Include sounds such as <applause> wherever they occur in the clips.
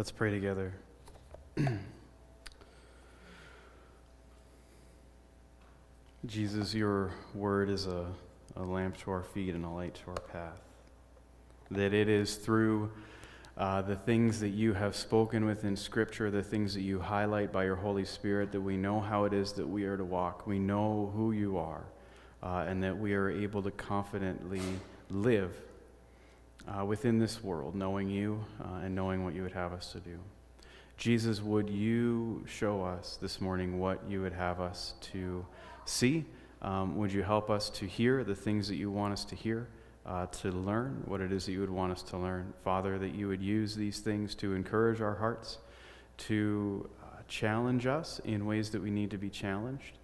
Let's pray together. <clears throat> Jesus, your word is a, a lamp to our feet and a light to our path. That it is through uh, the things that you have spoken within Scripture, the things that you highlight by your Holy Spirit, that we know how it is that we are to walk. We know who you are, uh, and that we are able to confidently live uh, within this world, knowing you uh, and knowing what you would have us to do. Jesus, would you show us this morning what you would have us to see? Um, would you help us to hear the things that you want us to hear? uh, to learn what it is that you would want us to learn. Father, that you would use these things to encourage our hearts, to uh, challenge us in ways that we need to be challenged.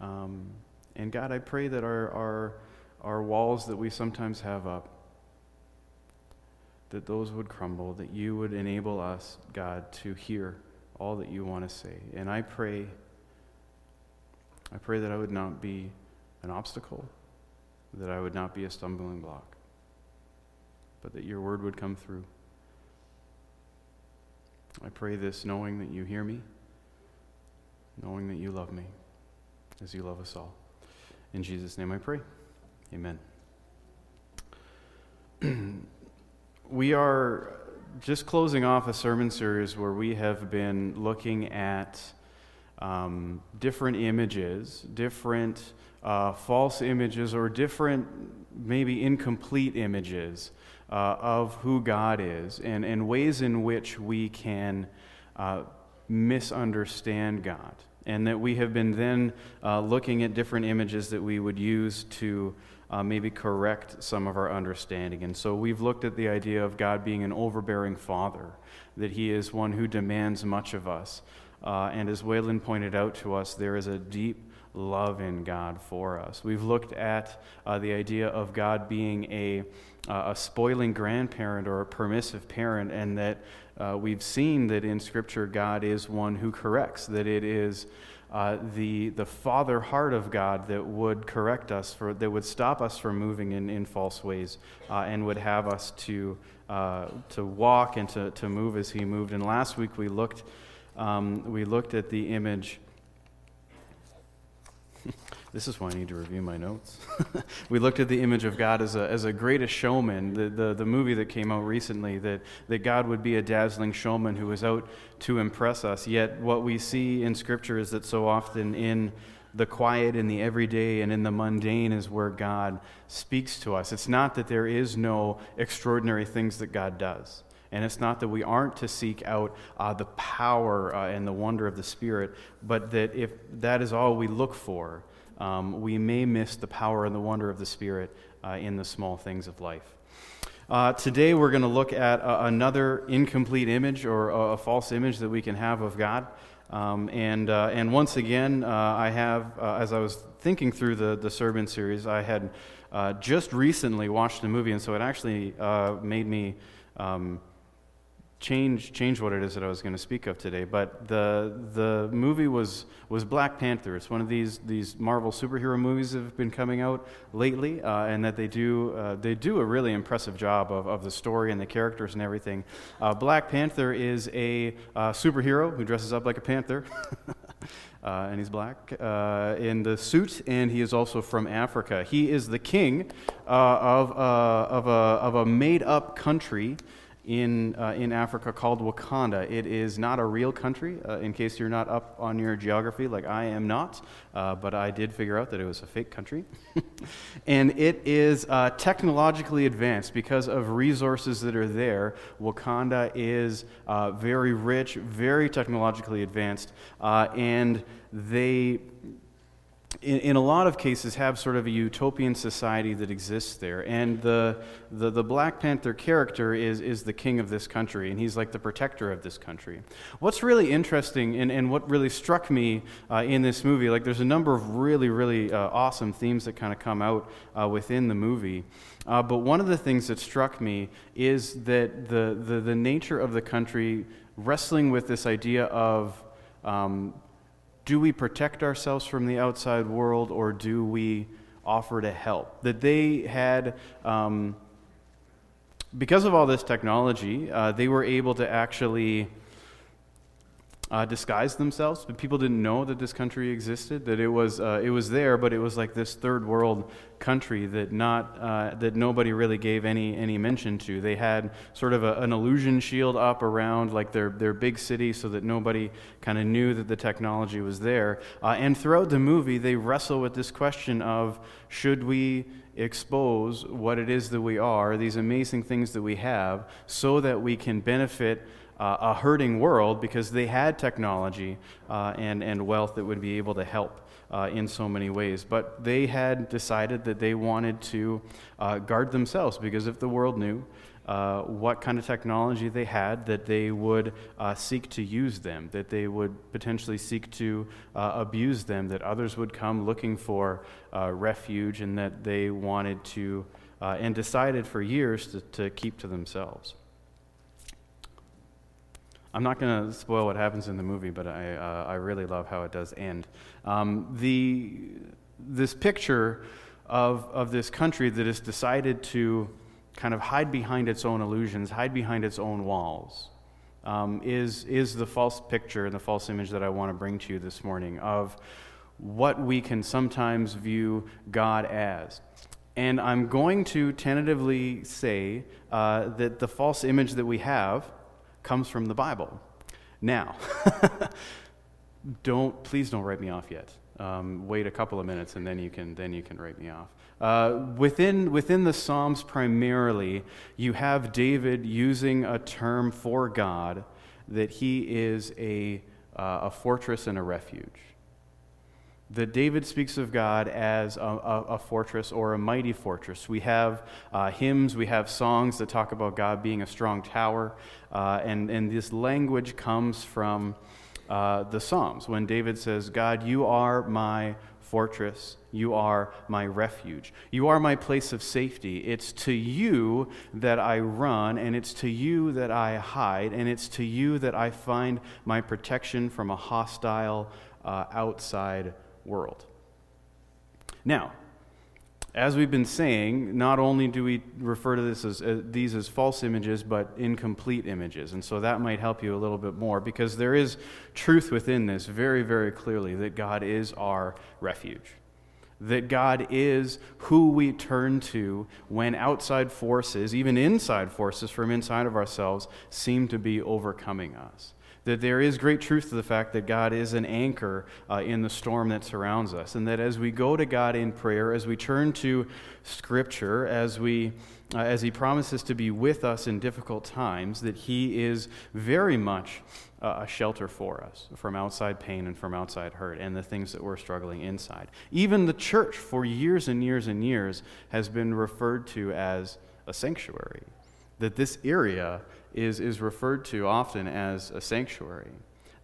Um, and God, I pray that our, our, our walls that we sometimes have up, that those would crumble, that you would enable us, God, to hear all that you want to say. And I pray, I pray that I would not be an obstacle that I would not be a stumbling block, but that your word would come through. I pray this knowing that you hear me, knowing that you love me as you love us all. In Jesus' name I pray. Amen. <clears throat> we are just closing off a sermon series where we have been looking at um, different images, different uh, false images or different, maybe incomplete images uh, of who God is and, and ways in which we can uh, misunderstand God. And that we have been then uh, looking at different images that we would use to uh, maybe correct some of our understanding. And so we've looked at the idea of God being an overbearing father, that he is one who demands much of us. Uh, and as Waylon pointed out to us, there is a deep love in God for us. We've looked at uh, the idea of God being a, uh, a spoiling grandparent or a permissive parent, and that uh, we've seen that in Scripture God is one who corrects, that it is uh, the, the father heart of God that would correct us, for, that would stop us from moving in, in false ways, uh, and would have us to, uh, to walk and to, to move as He moved. And last week we looked, um, we looked at the image <laughs> this is why I need to review my notes. <laughs> we looked at the image of God as a, as a greatest showman, the, the, the movie that came out recently, that, that God would be a dazzling showman who was out to impress us. Yet, what we see in Scripture is that so often in the quiet, in the everyday, and in the mundane is where God speaks to us. It's not that there is no extraordinary things that God does. And it's not that we aren't to seek out uh, the power uh, and the wonder of the Spirit, but that if that is all we look for, um, we may miss the power and the wonder of the Spirit uh, in the small things of life. Uh, today, we're going to look at uh, another incomplete image or a, a, false image that we can have of God. Um, and, uh, and once again, I have, as I was thinking through the, the sermon series, I had just recently watched a movie, and so it actually made me. Um, change change what it is that I was going to speak of today. But the the movie was was Black Panther. It's one of these these Marvel superhero movies that have been coming out lately, uh, and that they do uh, they do a really impressive job of, of the story and the characters and everything. Uh, Black Panther is a uh, superhero who dresses up like a panther. <laughs> Uh, and he's black uh, in the suit, and he is also from Africa. He is the king uh, of, uh, of, a, of a made up country in, uh, in Africa called Wakanda. It is not a real country, uh, in case you're not up on your geography like I am not, uh, but I did figure out that it was a fake country. <laughs> and it is uh, technologically advanced because of resources that are there. Wakanda is uh, very rich, very technologically advanced, uh, and they in, in, a lot of cases have sort of a utopian society that exists there. And the, the, the, Black Panther character is, is the king of this country, and he's like the protector of this country. What's really interesting and, and what really struck me uh, in this movie, like there's a number of really, really uh, awesome themes that kind of come out uh, within the movie. Uh, but one of the things that struck me is that the, the, the nature of the country wrestling with this idea of um, do we protect ourselves from the outside world or do we offer to help? That they had, um, because of all this technology, uh, they were able to actually uh, disguised themselves, but people didn't know that this country existed. That it was uh, it was there, but it was like this third world country that not uh, that nobody really gave any any mention to. They had sort of a, an illusion shield up around like their their big city, so that nobody kind of knew that the technology was there. Uh, and throughout the movie, they wrestle with this question of should we expose what it is that we are, these amazing things that we have, so that we can benefit uh, a hurting world because they had technology uh, and, and wealth that would be able to help uh, in so many ways. But they had decided that they wanted to uh, guard themselves because if the world knew, uh, what kind of technology they had, that they would uh, seek to use them, that they would potentially seek to abuse them, that others would come looking for refuge, and that they wanted to and decided for years to, to keep to themselves. I'm not going to spoil what happens in the movie, but I, uh, I really love how it does end. Um, the, this picture of, of this country that has decided to kind of hide behind its own illusions, hide behind its own walls, um, is, is the false picture and the false image that I want to bring to you this morning of what we can sometimes view God as. And I'm going to tentatively say uh, that the false image that we have comes from the Bible. Now, <laughs> don't please don't write me off yet. Um, wait a couple of minutes and then you can then you can write me off. Uh, within, within the Psalms, primarily, you have David using a term for God that he is a, uh, a fortress and a refuge. That David speaks of God as a, a, a fortress or a mighty fortress. We have uh, hymns, we have songs that talk about God being a strong tower, uh, and, and this language comes from uh, the Psalms when David says, God, you are my fortress. You are my refuge. You are my place of safety. It's to you that I run, and it's to you that I hide, and it's to you that I find my protection from a hostile uh, outside world. Now, as we've been saying, not only do we refer to this as, uh, these as false images, but incomplete images. And so that might help you a little bit more because there is truth within this very, very clearly that God is our refuge. That God is who we turn to when outside forces, even inside forces from inside of ourselves, seem to be overcoming us that there is great truth to the fact that God is an anchor uh, in the storm that surrounds us, and that as we go to God in prayer, as we turn to Scripture, as we uh, as He promises to be with us in difficult times, that He is very much uh, a shelter for us from outside pain and from outside hurt and the things that we're struggling inside. Even the church, for years and years and years, has been referred to as a sanctuary. That this area is, is referred to often as a sanctuary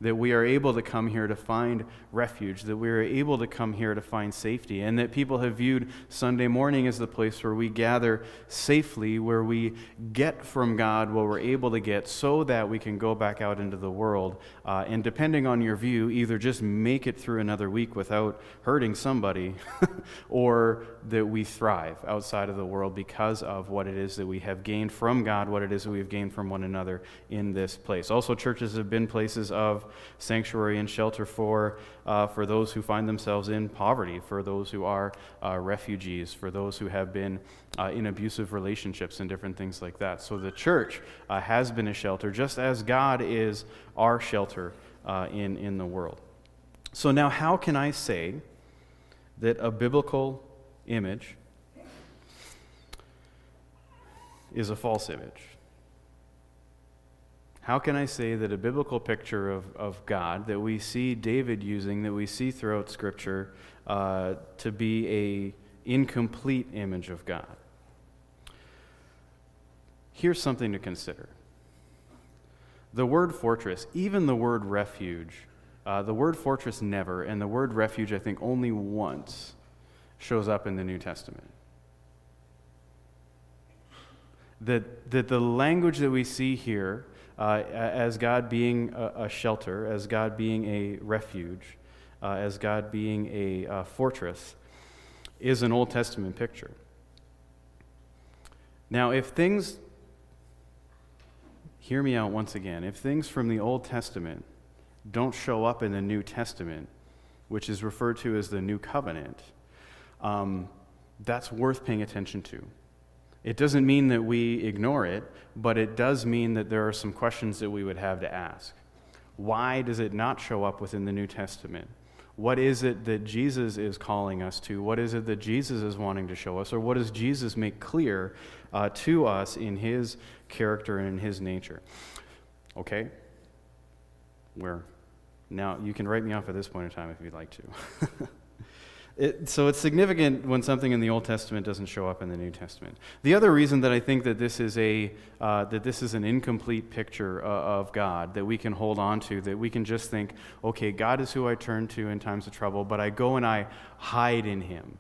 that we are able to come here to find refuge, that we are able to come here to find safety, and that people have viewed Sunday morning as the place where we gather safely, where we get from God what we're able to get so that we can go back out into the world. Uh, and depending on your view, either just make it through another week without hurting somebody, <laughs> or that we thrive outside of the world because of what it is that we have gained from God, what it is that we have gained from one another in this place. Also, churches have been places of sanctuary and shelter for, uh, for those who find themselves in poverty, for those who are uh, refugees, for those who have been uh, in abusive relationships and different things like that. So the church uh, has been a shelter, just as God is our shelter uh, in, in the world. So now, how can I say that a biblical image is a false image? How can I say that a biblical picture of, of God that we see David using, that we see throughout Scripture, uh, to be a incomplete image of God? Here's something to consider. The word fortress, even the word refuge, uh, the word fortress never, and the word refuge, I think, only once shows up in the New Testament. That, that the language that we see here uh, as God being a, a, shelter, as God being a refuge, uh, as God being a, a fortress, is an Old Testament picture. Now, if things, hear me out once again, if things from the Old Testament don't show up in the New Testament, which is referred to as the New Covenant, um, that's worth paying attention to. It doesn't mean that we ignore it, but it does mean that there are some questions that we would have to ask. Why does it not show up within the New Testament? What is it that Jesus is calling us to? What is it that Jesus is wanting to show us? Or what does Jesus make clear uh, to us in his character and in his nature? Okay? Where? Now, you can write me off at this point in time if you'd like to. <laughs> It, so it's significant when something in the Old Testament doesn't show up in the New Testament. The other reason that I think that this is a uh, that this is an incomplete picture uh, of God that we can hold on to, that we can just think, okay, God is who I turn to in times of trouble, but I go and I hide in Him.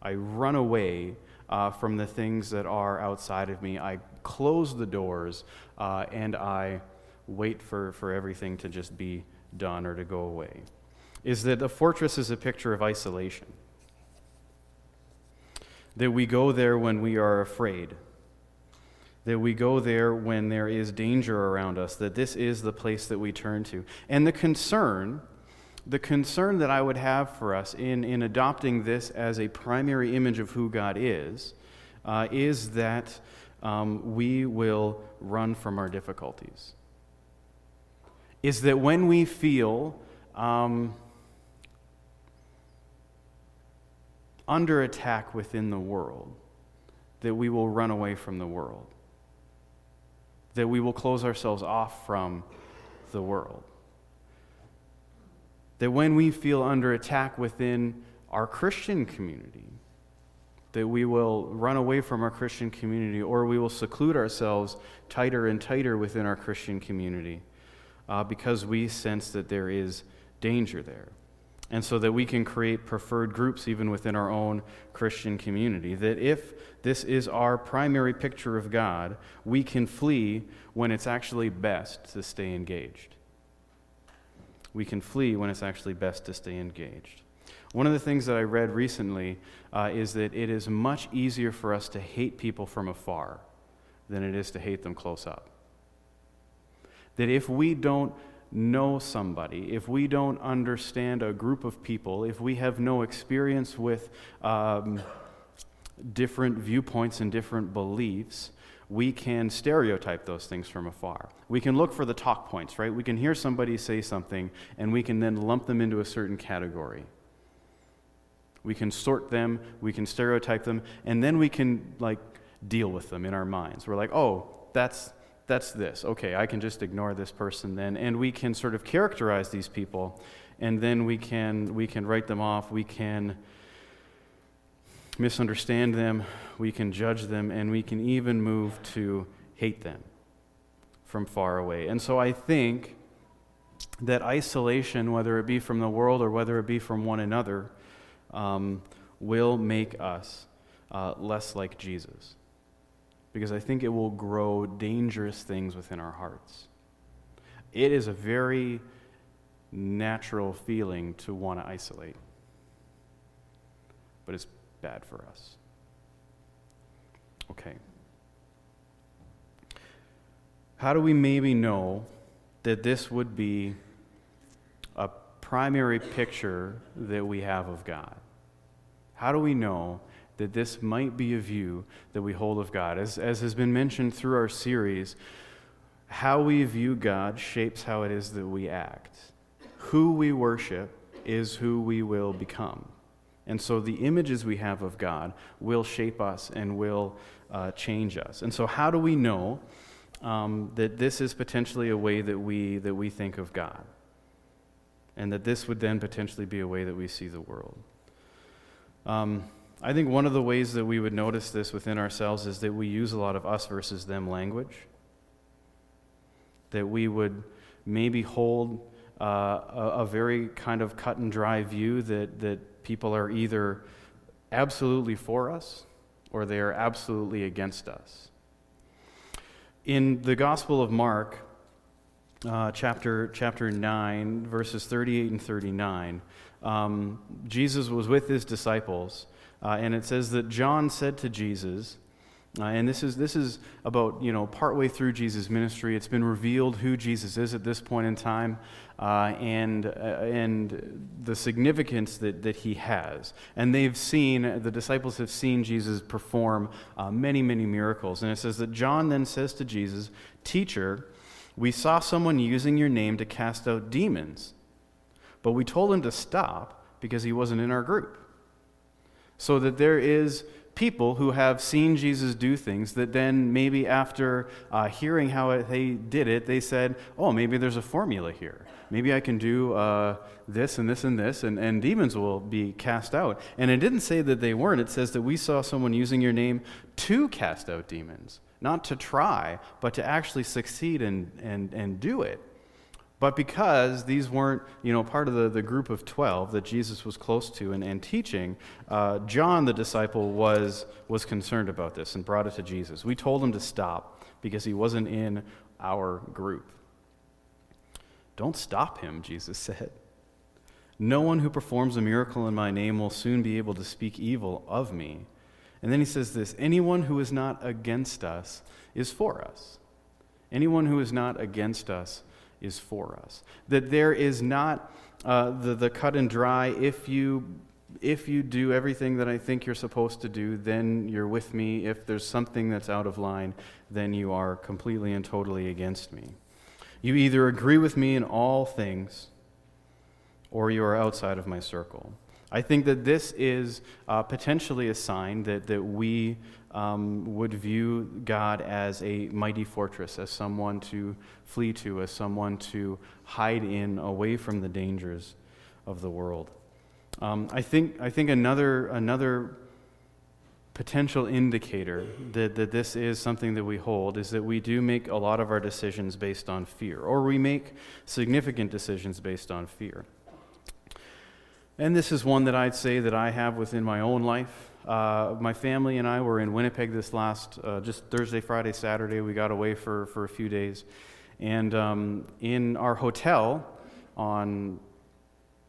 I run away uh, from the things that are outside of me. I close the doors uh, and I wait for, for everything to just be done or to go away is that a fortress is a picture of isolation. That we go there when we are afraid. That we go there when there is danger around us. That this is the place that we turn to. And the concern, the concern that I would have for us in, in adopting this as a primary image of who God is, uh, is that um, we will run from our difficulties. Is that when we feel um, under attack within the world, that we will run away from the world, that we will close ourselves off from the world. That when we feel under attack within our Christian community, that we will run away from our Christian community or we will seclude ourselves tighter and tighter within our Christian community uh, because we sense that there is danger there and so that we can create preferred groups even within our own Christian community. That if this is our primary picture of God, we can flee when it's actually best to stay engaged. We can flee when it's actually best to stay engaged. One of the things that I read recently uh, is that it is much easier for us to hate people from afar than it is to hate them close up. That if we don't know somebody, if we don't understand a group of people, if we have no experience with um, different viewpoints and different beliefs, we can stereotype those things from afar. We can look for the talk points, right? We can hear somebody say something and we can then lump them into a certain category. We can sort them, we can stereotype them, and then we can like deal with them in our minds. We're like, "Oh, that's that's this. Okay, I can just ignore this person then. And we can sort of characterize these people, and then we can, we can write them off. We can misunderstand them. We can judge them, and we can even move to hate them from far away. And so I think that isolation, whether it be from the world or whether it be from one another, um, will make us uh, less like Jesus because I think it will grow dangerous things within our hearts. It is a very natural feeling to want to isolate, but it's bad for us. Okay. How do we maybe know that this would be a primary picture that we have of God? How do we know that this might be a view that we hold of God. As, as has been mentioned through our series, how we view God shapes how it is that we act. Who we worship is who we will become. And so the images we have of God will shape us and will uh, change us. And so, how do we know um, that this is potentially a way that we, that we think of God? And that this would then potentially be a way that we see the world? Um, I think one of the ways that we would notice this within ourselves is that we use a lot of us versus them language. That we would maybe hold uh, a, a, very kind of cut and dry view that, that people are either absolutely for us or they are absolutely against us. In the Gospel of Mark, uh, chapter, chapter 9, verses 38 and 39, um, Jesus was with his disciples uh, and it says that John said to Jesus, Uh, and this is, this is about, you know, partway through Jesus' ministry. It's been revealed who Jesus is at this point in time uh, and, uh, and the significance that, that he has. And they've seen, the disciples have seen Jesus perform uh, many, many miracles. And it says that John then says to Jesus, Teacher, we saw someone using your name to cast out demons, but we told him to stop because he wasn't in our group. So that there is people who have seen Jesus do things that then maybe after uh, hearing how it, they did it, they said, oh, maybe there's a formula here. Maybe I can do uh, this and this and this, and, and demons will be cast out. And it didn't say that they weren't. It says that we saw someone using your name to cast out demons, not to try, but to actually succeed and, and, and do it. But because these weren't, you know, part of the, the group of 12 that Jesus was close to and, and teaching, uh, John, the disciple, was, was concerned about this and brought it to Jesus. We told him to stop because he wasn't in our group. Don't stop him, Jesus <laughs> said. No one who performs a miracle in my name will soon be able to speak evil of me. And then he says this anyone who is not against us is for us. Anyone who is not against us is for us. That there is not uh, the, the cut and dry, if you, if you do everything that I think you're supposed to do, then you're with me. If there's something that's out of line, then you are completely and totally against me. You either agree with me in all things, or you are outside of my circle. I think that this is uh, potentially a sign that, that we um, would view God as a mighty fortress, as someone to flee to, as someone to hide in away from the dangers of the world. Um, I, think, I think another, another potential indicator that, that this is something that we hold is that we do make a lot of our decisions based on fear, or we make significant decisions based on fear. And this is one that I'd say that I have within my own life. Uh, my family and I were in Winnipeg this last, uh, just Thursday, Friday, Saturday. We got away for, for a few days. And um, in our hotel on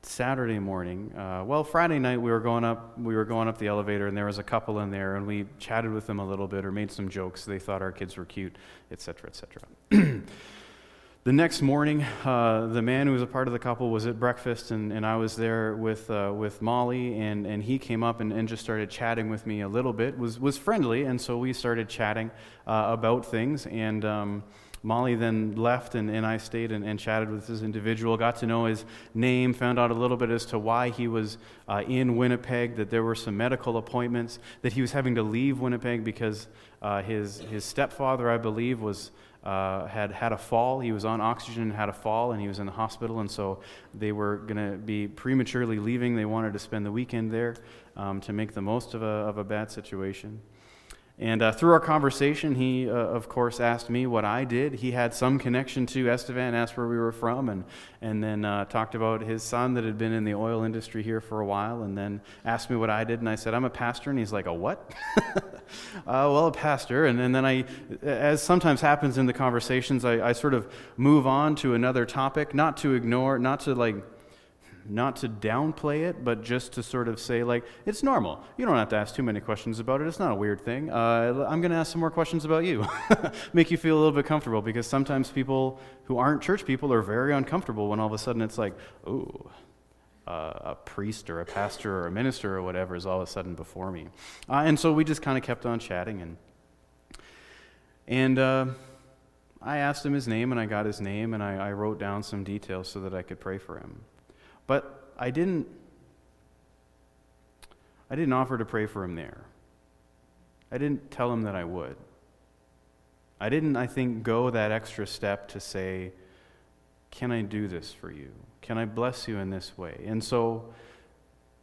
Saturday morning, uh, well, Friday night we were going up. We were going up the elevator, and there was a couple in there, and we chatted with them a little bit or made some jokes. They thought our kids were cute, etc., etc. <clears throat> The next morning, uh, the man who was a part of the couple was at breakfast, and, and I was there with, uh, with Molly, and, and he came up and, and just started chatting with me a little bit, was, was friendly, and so we started chatting uh, about things. And um, Molly then left, and, and I stayed and, and chatted with this individual, got to know his name, found out a little bit as to why he was uh, in Winnipeg, that there were some medical appointments, that he was having to leave Winnipeg because uh, his, his stepfather, I believe, was uh, had had a fall. He was on oxygen and had a fall, and he was in the hospital. And so they were going to be prematurely leaving. They wanted to spend the weekend there um, to make the most of a, of a bad situation. And uh, through our conversation, he, uh, of course, asked me what I did. He had some connection to Estevan, asked where we were from, and, and then uh, talked about his son that had been in the oil industry here for a while, and then asked me what I did. And I said, I'm a pastor. And he's like, A what? <laughs> Uh, well, a pastor. And, and then I, as sometimes happens in the conversations, I, I sort of move on to another topic, not to ignore, not to like not to downplay it, but just to sort of say, like, it's normal. You don't have to ask too many questions about it. It's not a weird thing. Uh, I'm going to ask some more questions about you, <laughs> make you feel a little bit comfortable, because sometimes people who aren't church people are very uncomfortable when all of a sudden it's like, ooh, uh, a priest or a pastor or a minister or whatever is all of a sudden before me. Uh, and so we just kind of kept on chatting, and and uh, I asked him his name, and I got his name, and I, I wrote down some details so that I could pray for him. But I didn't, I didn't offer to pray for him there. I didn't tell him that I would. I didn't, I think, go that extra step to say, Can I do this for you? Can I bless you in this way? And so,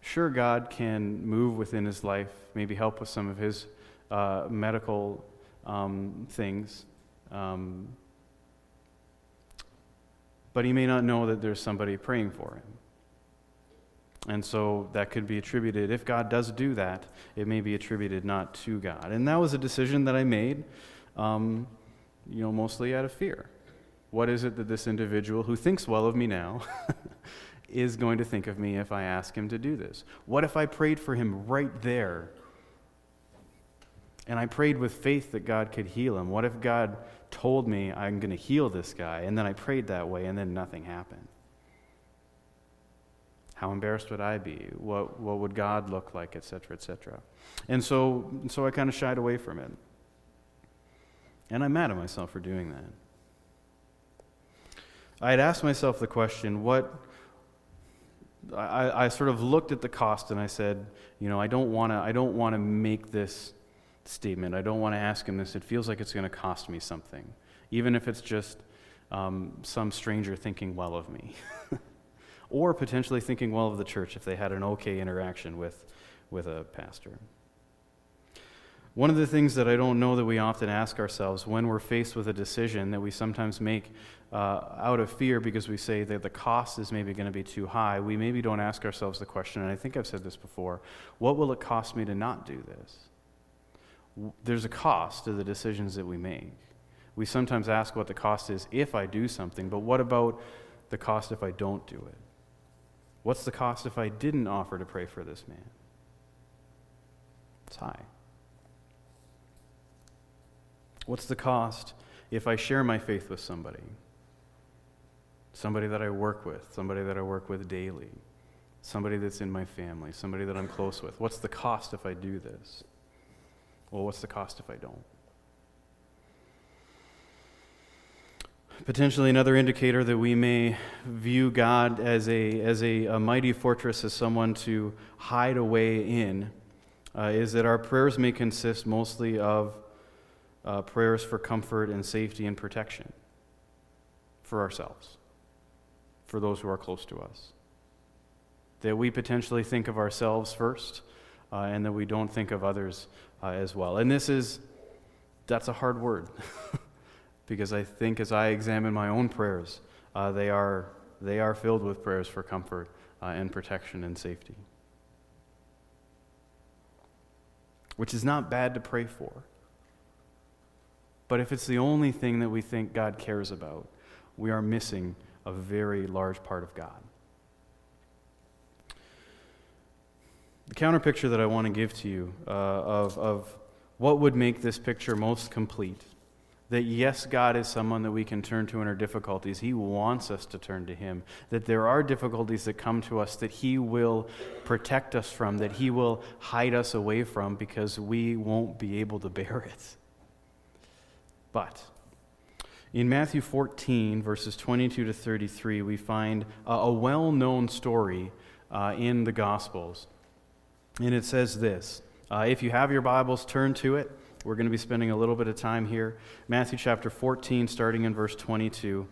sure, God can move within his life, maybe help with some of his uh, medical um, things. Um, but he may not know that there's somebody praying for him. And so that could be attributed, if God does do that, it may be attributed not to God. And that was a decision that I made, um, you know, mostly out of fear. What is it that this individual who thinks well of me now <laughs> is going to think of me if I ask him to do this? What if I prayed for him right there? And I prayed with faith that God could heal him. What if God told me I'm going to heal this guy? And then I prayed that way, and then nothing happened. How embarrassed would I be? What, what would God look like, et cetera, et cetera. And so, so I kind of shied away from it. And I'm mad at myself for doing that. I had asked myself the question, what. I, I sort of looked at the cost and I said, you know, I don't want to I don't want to make this statement. I don't want to ask him this. It feels like it's going to cost me something, even if it's just um, some stranger thinking well of me, <laughs> or potentially thinking well of the church if they had an okay interaction with, with a pastor. One of the things that I don't know that we often ask ourselves when we're faced with a decision that we sometimes make uh, out of fear because we say that the cost is maybe going to be too high, we maybe don't ask ourselves the question, and I think I've said this before what will it cost me to not do this? There's a cost to the decisions that we make. We sometimes ask what the cost is if I do something, but what about the cost if I don't do it? What's the cost if I didn't offer to pray for this man? It's high. What's the cost if I share my faith with somebody? Somebody that I work with, somebody that I work with daily, somebody that's in my family, somebody that I'm close with. What's the cost if I do this? Well, what's the cost if I don't? Potentially another indicator that we may view God as a, as a, a mighty fortress, as someone to hide away in, uh, is that our prayers may consist mostly of uh, prayers for comfort and safety and protection for ourselves, for those who are close to us. That we potentially think of ourselves first, uh, and that we don't think of others uh, as well. And this is, that's a hard word, <laughs> because I think as I examine my own prayers, uh, they, are, they are filled with prayers for comfort uh, and protection and safety. Which is not bad to pray for. But if it's the only thing that we think God cares about, we are missing a very large part of God. The counter picture that I want to give to you uh, of, of what would make this picture most complete that yes, God is someone that we can turn to in our difficulties. He wants us to turn to Him. That there are difficulties that come to us that He will protect us from, that He will hide us away from because we won't be able to bear <laughs> it. But in Matthew 14, verses 22 to 33, we find a, well known story uh, in the Gospels. And it says this uh, If you have your Bibles, turn to it. We're going to be spending a little bit of time here. Matthew chapter 14, starting in verse 22.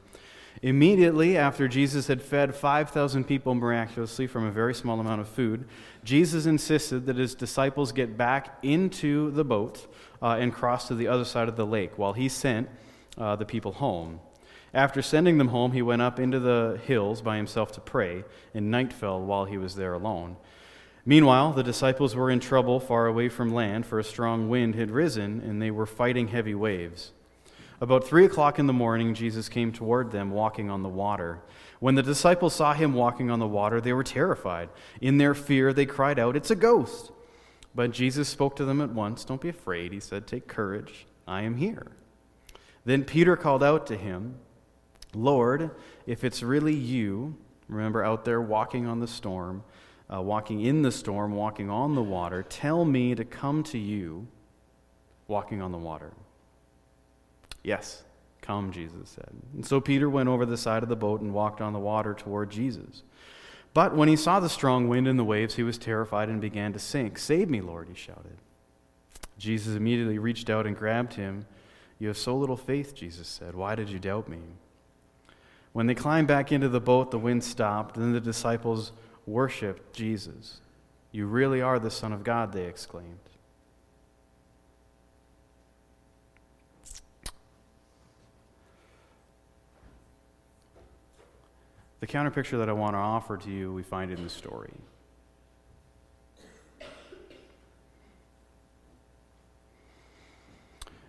Immediately after Jesus had fed 5,000 people miraculously from a very small amount of food, Jesus insisted that his disciples get back into the boat uh, and cross to the other side of the lake while he sent uh, the people home. After sending them home, he went up into the hills by himself to pray, and night fell while he was there alone. Meanwhile, the disciples were in trouble far away from land, for a strong wind had risen, and they were fighting heavy waves. About three o'clock in the morning, Jesus came toward them, walking on the water. When the disciples saw him walking on the water, they were terrified. In their fear, they cried out, It's a ghost! But Jesus spoke to them at once. Don't be afraid, he said. Take courage. I am here. Then Peter called out to him, Lord, if it's really you, remember out there walking on the storm, uh, walking in the storm, walking on the water, tell me to come to you walking on the water. Yes, come, Jesus said. And so Peter went over the side of the boat and walked on the water toward Jesus. But when he saw the strong wind and the waves, he was terrified and began to sink. Save me, Lord, he shouted. Jesus immediately reached out and grabbed him. You have so little faith, Jesus said. Why did you doubt me? When they climbed back into the boat, the wind stopped. Then the disciples worshiped Jesus. You really are the Son of God, they exclaimed. The counter picture that I want to offer to you, we find in the story.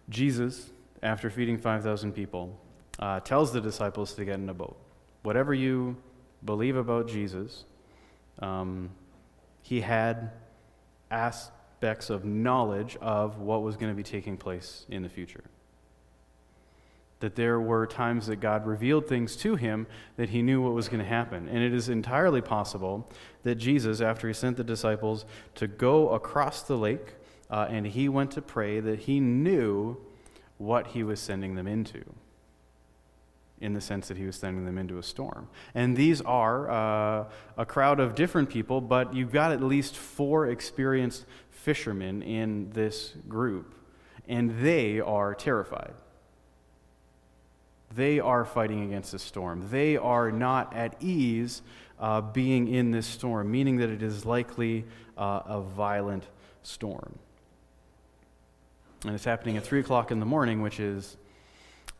Jesus, after feeding 5,000 people, uh, tells the disciples to get in a boat. Whatever you believe about Jesus, um, he had aspects of knowledge of what was going to be taking place in the future. That there were times that God revealed things to him that he knew what was going to happen. And it is entirely possible that Jesus, after he sent the disciples to go across the lake uh, and he went to pray, that he knew what he was sending them into in the sense that he was sending them into a storm. And these are uh, a crowd of different people, but you've got at least four experienced fishermen in this group, and they are terrified. They are fighting against the storm. They are not at ease uh, being in this storm, meaning that it is likely uh, a violent storm. And it's happening at 3 o'clock in the morning, which is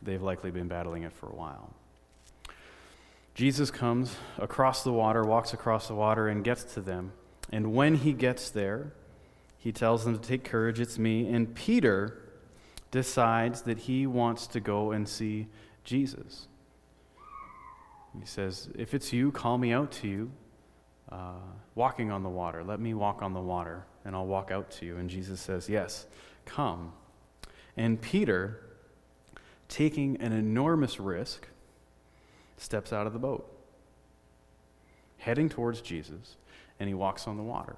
They've likely been battling it for a while. Jesus comes across the water, walks across the water, and gets to them. And when he gets there, he tells them to take courage, it's me. And Peter decides that he wants to go and see Jesus. He says, If it's you, call me out to you, uh, walking on the water. Let me walk on the water, and I'll walk out to you. And Jesus says, Yes, come. And Peter taking an enormous risk, steps out of the boat, heading towards Jesus, and he walks on the water.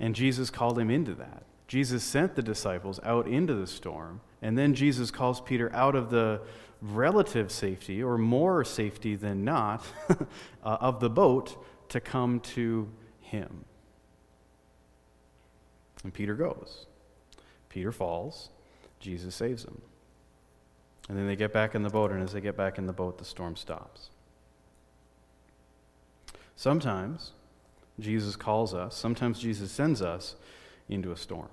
And Jesus called him into that. Jesus sent the disciples out into the storm, and then Jesus calls Peter out of the relative safety, or more safety than not, <laughs> uh, of the boat to come to him. And Peter goes. Peter falls. Jesus saves him. And then they get back in the boat, and as they get back in the boat, the storm stops. Sometimes Jesus calls us, sometimes Jesus sends us into a storm.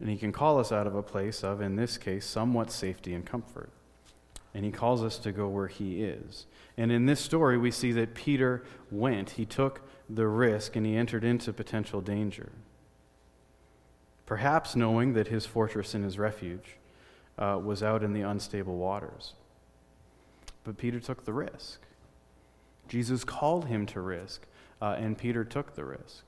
And he can call us out of a place of, in this case, somewhat safety and comfort. And he calls us to go where he is. And in this story, we see that Peter went. He took the risk and he entered into potential danger perhaps knowing that his fortress and his refuge uh, was out in the unstable waters. But Peter took the risk. Jesus called him to risk, uh, and Peter took the risk.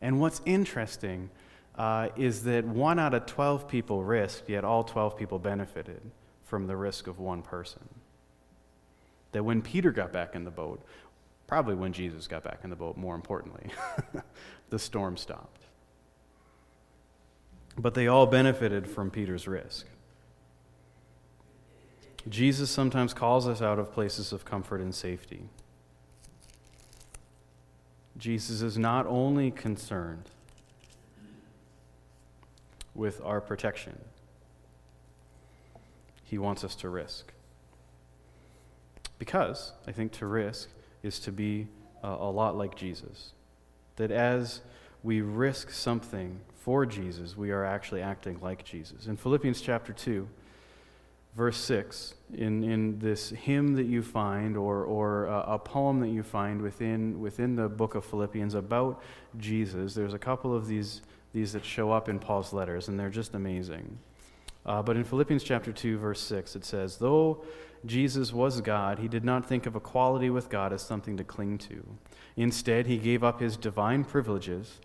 And what's interesting uh, is that one out of 12 people risked, yet all 12 people benefited from the risk of one person. That when Peter got back in the boat, probably when Jesus got back in the boat, more importantly, <laughs> the storm stopped. But they all benefited from Peter's risk. Jesus sometimes calls us out of places of comfort and safety. Jesus is not only concerned with our protection, he wants us to risk. Because I think to risk is to be a, a lot like Jesus. That as we risk something for Jesus, we are actually acting like Jesus. In Philippians chapter 2, verse 6, in, in this hymn that you find, or, or a, a poem that you find within, within the book of Philippians about Jesus, there's a couple of these, these that show up in Paul's letters, and they're just amazing. Uh, but in Philippians chapter 2, verse 6, it says, Though Jesus was God, he did not think of equality with God as something to cling to. Instead, he gave up his divine privileges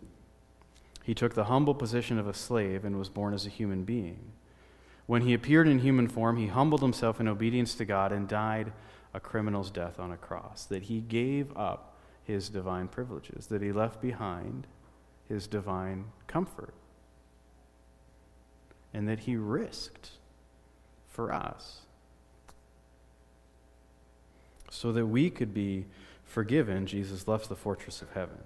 he took the humble position of a slave and was born as a human being. When he appeared in human form, he humbled himself in obedience to God and died a criminal's death on a cross. That he gave up his divine privileges, that he left behind his divine comfort, and that he risked for us so that we could be forgiven. Jesus left the fortress of heaven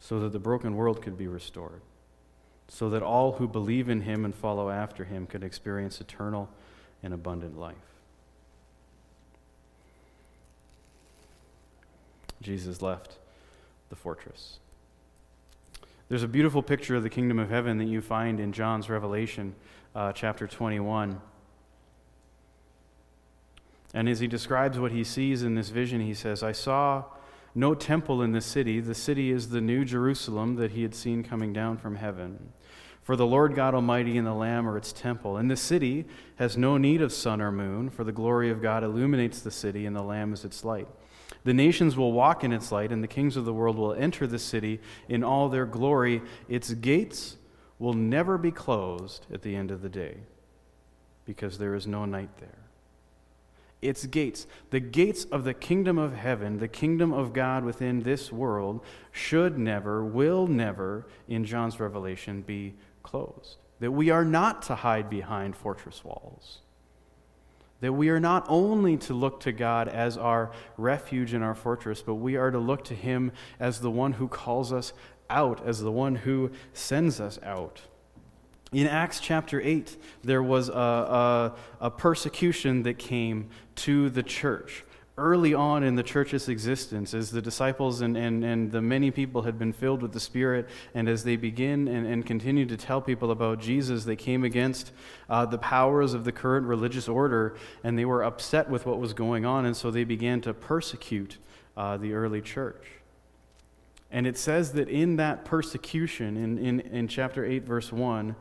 so that the broken world could be restored, so that all who believe in him and follow after him could experience eternal and abundant life. Jesus left the fortress. There's a beautiful picture of the kingdom of heaven that you find in John's Revelation, uh, chapter 21. And as he describes what he sees in this vision, he says, I saw no temple in the city. The city is the new Jerusalem that he had seen coming down from heaven. For the Lord God Almighty and the Lamb are its temple. And the city has no need of sun or moon, for the glory of God illuminates the city, and the Lamb is its light. The nations will walk in its light, and the kings of the world will enter the city in all their glory. Its gates will never be closed at the end of the day, because there is no night there. Its gates, the gates of the kingdom of heaven, the kingdom of God within this world, should never, will never, in John's revelation, be closed. That we are not to hide behind fortress walls that we are not only to look to God as our refuge and our fortress, but we are to look to Him as the one who calls us out, as the one who sends us out. In Acts chapter 8, there was a, a, a persecution that came to the church early on in the church's existence, as the disciples and, and, and the many people had been filled with the Spirit, and as they begin and, and continue to tell people about Jesus, they came against uh, the powers of the current religious order, and they were upset with what was going on, and so they began to persecute uh, the early church. And it says that in that persecution, in, in, in chapter 8, verse 1,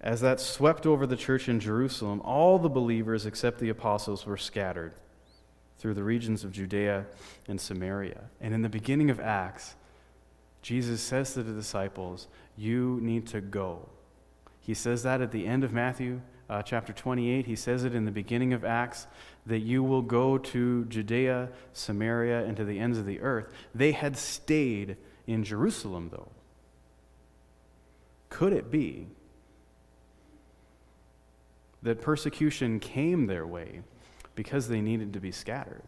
as that swept over the church in Jerusalem, all the believers except the apostles were scattered through the regions of Judea and Samaria. And in the beginning of Acts, Jesus says to the disciples, You need to go. He says that at the end of Matthew uh, chapter 28. He says it in the beginning of Acts that you will go to Judea, Samaria, and to the ends of the earth. They had stayed in Jerusalem, though. Could it be that persecution came their way because they needed to be scattered.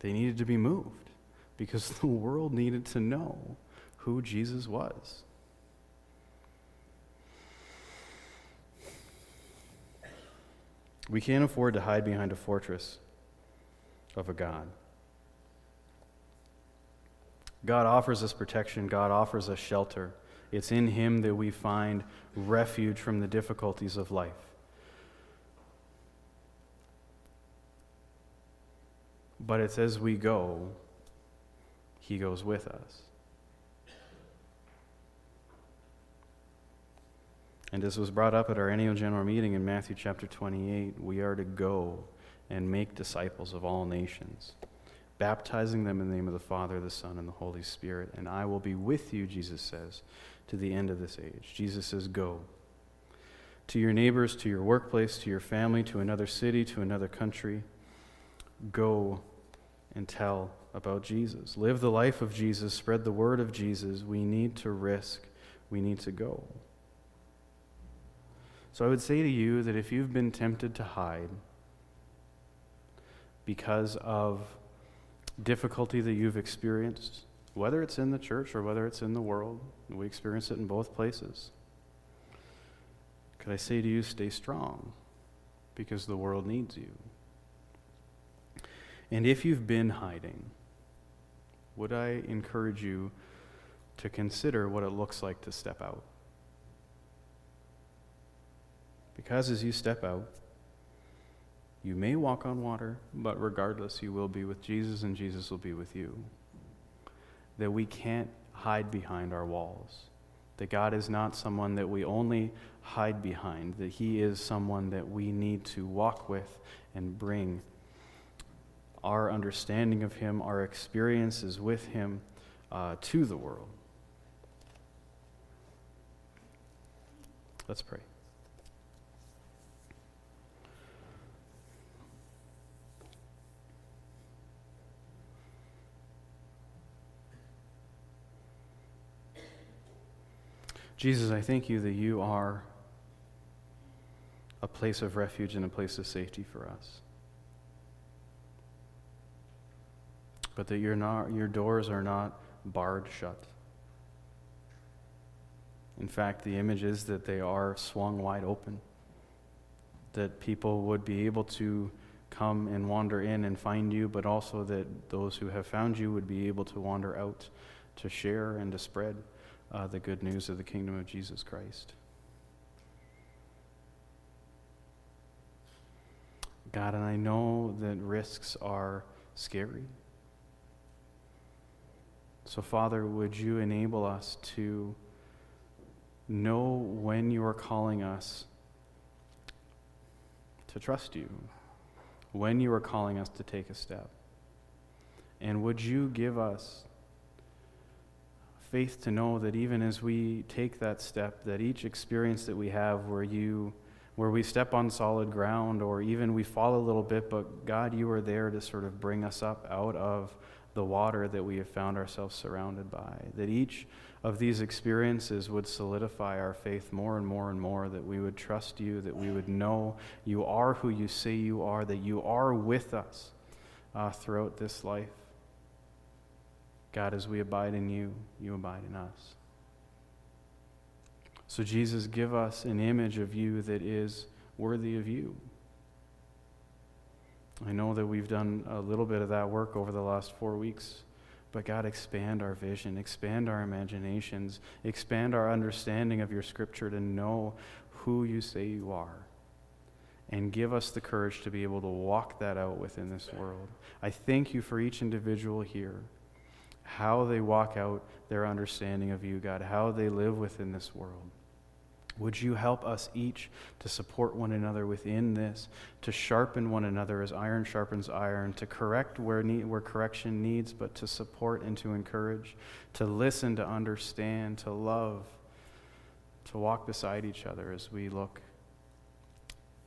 They needed to be moved because <laughs> the world needed to know who Jesus was. We can't afford to hide behind a fortress of a God. God offers us protection, God offers us shelter. It's in Him that we find refuge from the difficulties of life. But it's as we go, He goes with us. And as was brought up at our annual general meeting in Matthew chapter 28, we are to go and make disciples of all nations, baptizing them in the name of the Father, the Son, and the Holy Spirit. And I will be with you, Jesus says, to the end of this age. Jesus says, Go. To your neighbors, to your workplace, to your family, to another city, to another country, go and tell about Jesus. Live the life of Jesus, spread the word of Jesus. We need to risk, we need to go. So I would say to you that if you've been tempted to hide because of difficulty that you've experienced, whether it's in the church or whether it's in the world. We experience it in both places. Could I say to you, stay strong because the world needs you? And if you've been hiding, would I encourage you to consider what it looks like to step out? Because as you step out, you may walk on water, but regardless, you will be with Jesus and Jesus will be with you that we can't hide behind our walls. That God is not someone that we only hide behind, that He is someone that we need to walk with and bring our understanding of Him, our experiences with Him uh, to the world. Let's pray. Jesus, I thank you that you are a place of refuge and a place of safety for us. But that your, not, your doors are not barred shut. In fact, the image is that they are swung wide open, that people would be able to come and wander in and find you, but also that those who have found you would be able to wander out to share and to spread uh, the good news of the kingdom of Jesus Christ. God, and I know that risks are scary. So, Father, would you enable us to know when you are calling us to trust you when you are calling us to take a step. And would you give us faith to know that even as we take that step, that each experience that we have where you where we step on solid ground or even we fall a little bit, but God, you are there to sort of bring us up out of the water that we have found ourselves surrounded by. That each of these experiences would solidify our faith more and more and more, that we would trust you, that we would know you are who you say you are, that you are with us uh, throughout this life. God, as we abide in you, you abide in us. So, Jesus, give us an image of you that is worthy of you. I know that we've done a little bit of that work over the last four weeks, but God, expand our vision, expand our imaginations, expand our understanding of your scripture to know who you say you are. And give us the courage to be able to walk that out within this world. I thank you for each individual here how they walk out their understanding of you, God, how they live within this world. Would you help us each to support one another within this, to sharpen one another as iron sharpens iron, to correct where, need, where correction needs, but to support and to encourage, to listen, to understand, to love, to walk beside each other as we look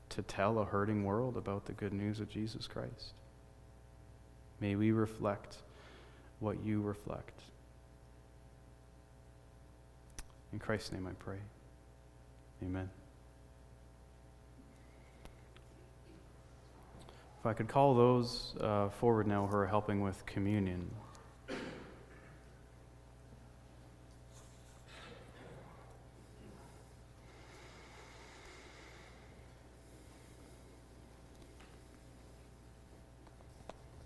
to tell a hurting world about the good news of Jesus Christ. May we reflect what you reflect. In Christ's name I pray. Amen. If I could call those uh, forward now who are helping with communion.